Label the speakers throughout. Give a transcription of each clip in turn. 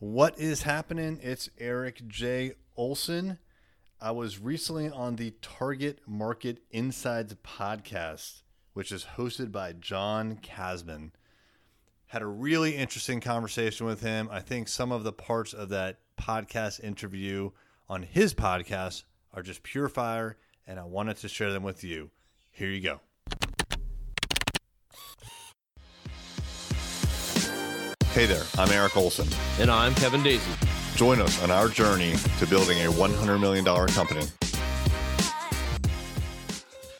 Speaker 1: What is happening? It's Eric J. Olson. I was recently on the Target Market Insights podcast, which is hosted by John Casmon. Had a really interesting conversation with him. I think some of the parts of that podcast interview on his podcast are just pure fire, and I wanted to share them with you. Here you go. Hey there, I'm Eric Olson.
Speaker 2: And I'm Kevin Daisey.
Speaker 1: Join us on our journey to building a $100 million company.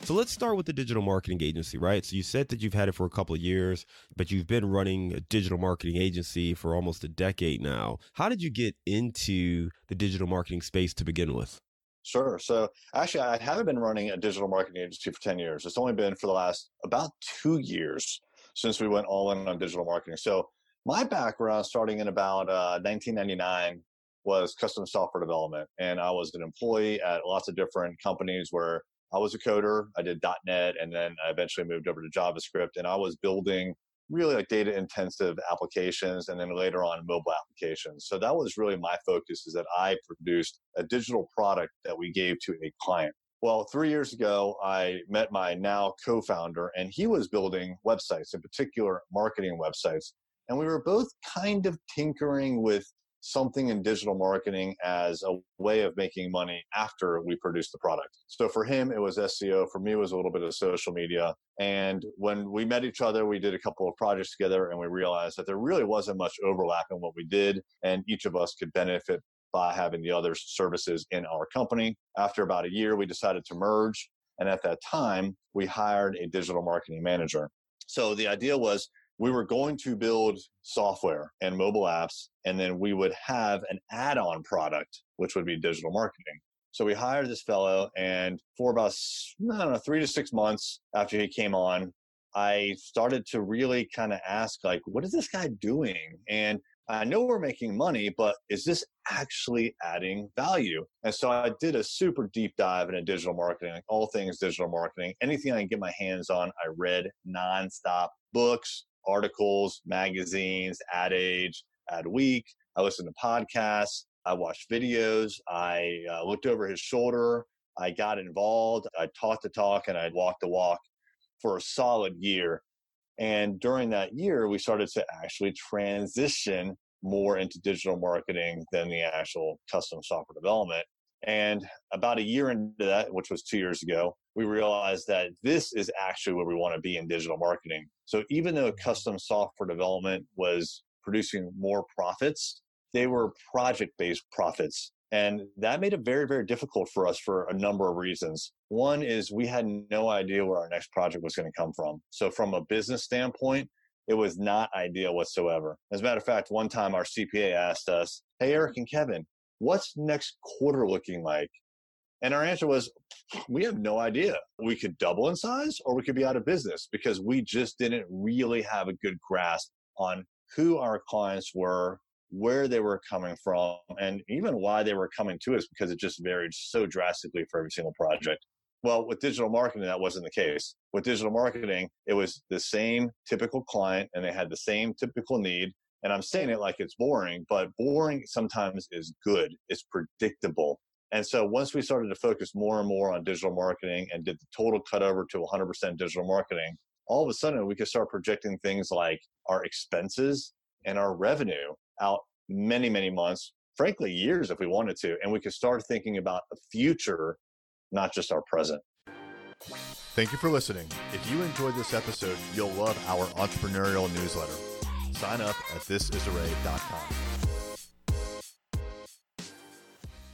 Speaker 2: So let's start with the digital marketing agency, right? So you said that you've had it for a couple of years, but you've been running a digital marketing agency for almost a decade now. How did you get into the digital marketing space to begin with?
Speaker 1: Sure. So actually, I haven't been running a digital marketing agency for 10 years. It's only been for the last about two years since we went all in on digital marketing. So my background starting in about uh, 1999 was custom software development and i was an employee at lots of different companies where i was a coder i did. net and then i eventually moved over to javascript and i was building really like data intensive applications and then later on mobile applications. So that was really my focus is that i produced a digital product that we gave to a client. Well, three years ago, I met my now co founder, and he was building websites, in particular, marketing websites and we were both kind of tinkering with something in digital marketing as a way of making money after we produced the product. So for him, it was SEO. For me, it was a little bit of social media. And when we met each other, we did a couple of projects together and we realized that there really wasn't much overlap in what we did. And each of us could benefit by having the other services in our company. After about a year, we decided to merge. And at that time, we hired a digital marketing manager. So the idea was we were going to build software and mobile apps, and then we would have an add on product, which would be digital marketing. So we hired this fellow, and for about, I don't know, three to six months after he came on, I started to really kind of ask, like, what is this guy doing? And I know we're making money, but is this actually adding value? And so I did a super deep dive into digital marketing, like all things digital marketing. Anything I can get my hands on, I read nonstop books, articles, magazines, Ad Age, Ad Week. I listened to podcasts. I watched videos. I uh, looked over his shoulder. I got involved. I talked the talk and I walked the walk for a solid year. And during that year, we started to actually transition more into digital marketing than the actual custom software development. And about a year into that, which was two years ago, we realized that this is actually where we want to be in digital marketing. So even though custom software development was producing more profits, they were project based profits. And that made it very, very difficult for us for a number of reasons. One is we had no idea where our next project was going to come from. So, from a business standpoint, it was not ideal whatsoever. As a matter of fact, one time our CPA asked us, Hey, Eric and Kevin, what's next quarter looking like? And our answer was, we have no idea. We could double in size or we could be out of business because we just didn't really have a good grasp on who our clients were, where they were coming from, and even why they were coming to us because it just varied so drastically for every single project. Well, with digital marketing, that wasn't the case. With digital marketing, it was the same typical client and they had the same typical need. And I'm saying it like it's boring, but boring sometimes is good. It's predictable. And so once we started to focus more and more on digital marketing and did the total cut over to 100% digital marketing, all of a sudden we could start projecting things like our expenses and our revenue out many, many months, frankly, years if we wanted to. And we could start thinking about the future, not just our present. Thank you for listening. If you enjoyed this episode, you'll love our entrepreneurial newsletter. Sign up at thisisarray.com.